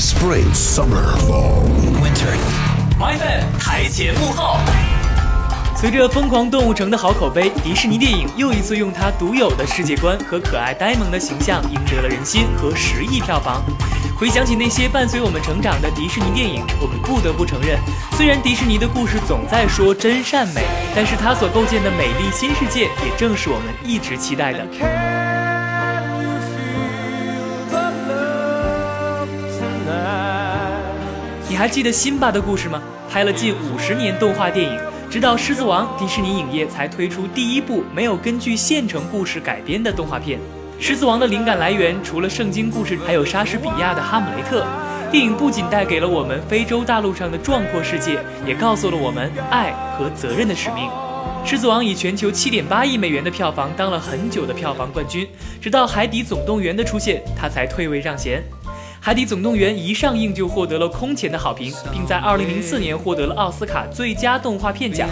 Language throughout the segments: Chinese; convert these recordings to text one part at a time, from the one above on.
spring, summer, fall. Winter. MyFan 台前幕后。随着《疯狂动物城》的好口碑，迪士尼电影又一次用它独有的世界观和可爱呆萌的形象赢得了人心和十亿票房。回想起那些伴随我们成长的迪士尼电影，我们不得不承认，虽然迪士尼的故事总在说真善美，但是它所构建的美丽新世界，也正是我们一直期待的。你还记得辛巴的故事吗？拍了近五十年动画电影。直到《狮子王》，迪士尼影业才推出第一部没有根据现成故事改编的动画片。《狮子王》的灵感来源除了圣经故事，还有莎士比亚的《哈姆雷特》。电影不仅带给了我们非洲大陆上的壮阔世界，也告诉了我们爱和责任的使命。《狮子王》以全球七点八亿美元的票房当了很久的票房冠军，直到《海底总动员》的出现，它才退位让贤。《海底总动员》一上映就获得了空前的好评，并在2004年获得了奥斯卡最佳动画片奖。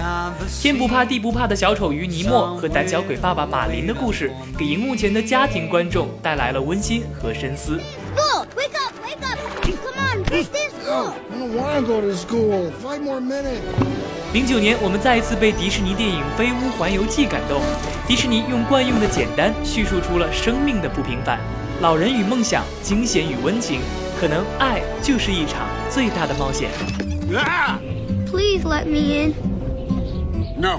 天不怕地不怕的小丑鱼尼莫和胆小鬼爸爸马林的故事，给荧幕前的家庭观众带来了温馨和深思。Wake up! Wake up! Come on, this school. I don't want to go to school. Five more minutes. 零九年，我们再一次被迪士尼电影《飞屋环游记》感动。迪士尼用惯用的简单叙述出了生命的不平凡。老人与梦想，惊险与温情，可能爱就是一场最大的冒险。Please let me in. No.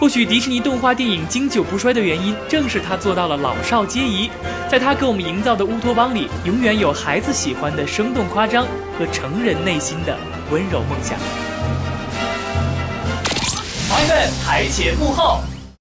或许迪士尼动画电影经久不衰的原因，正是它做到了老少皆宜。在它给我们营造的乌托邦里，永远有孩子喜欢的生动夸张和成人内心的温柔梦想。Ivan 台前幕后。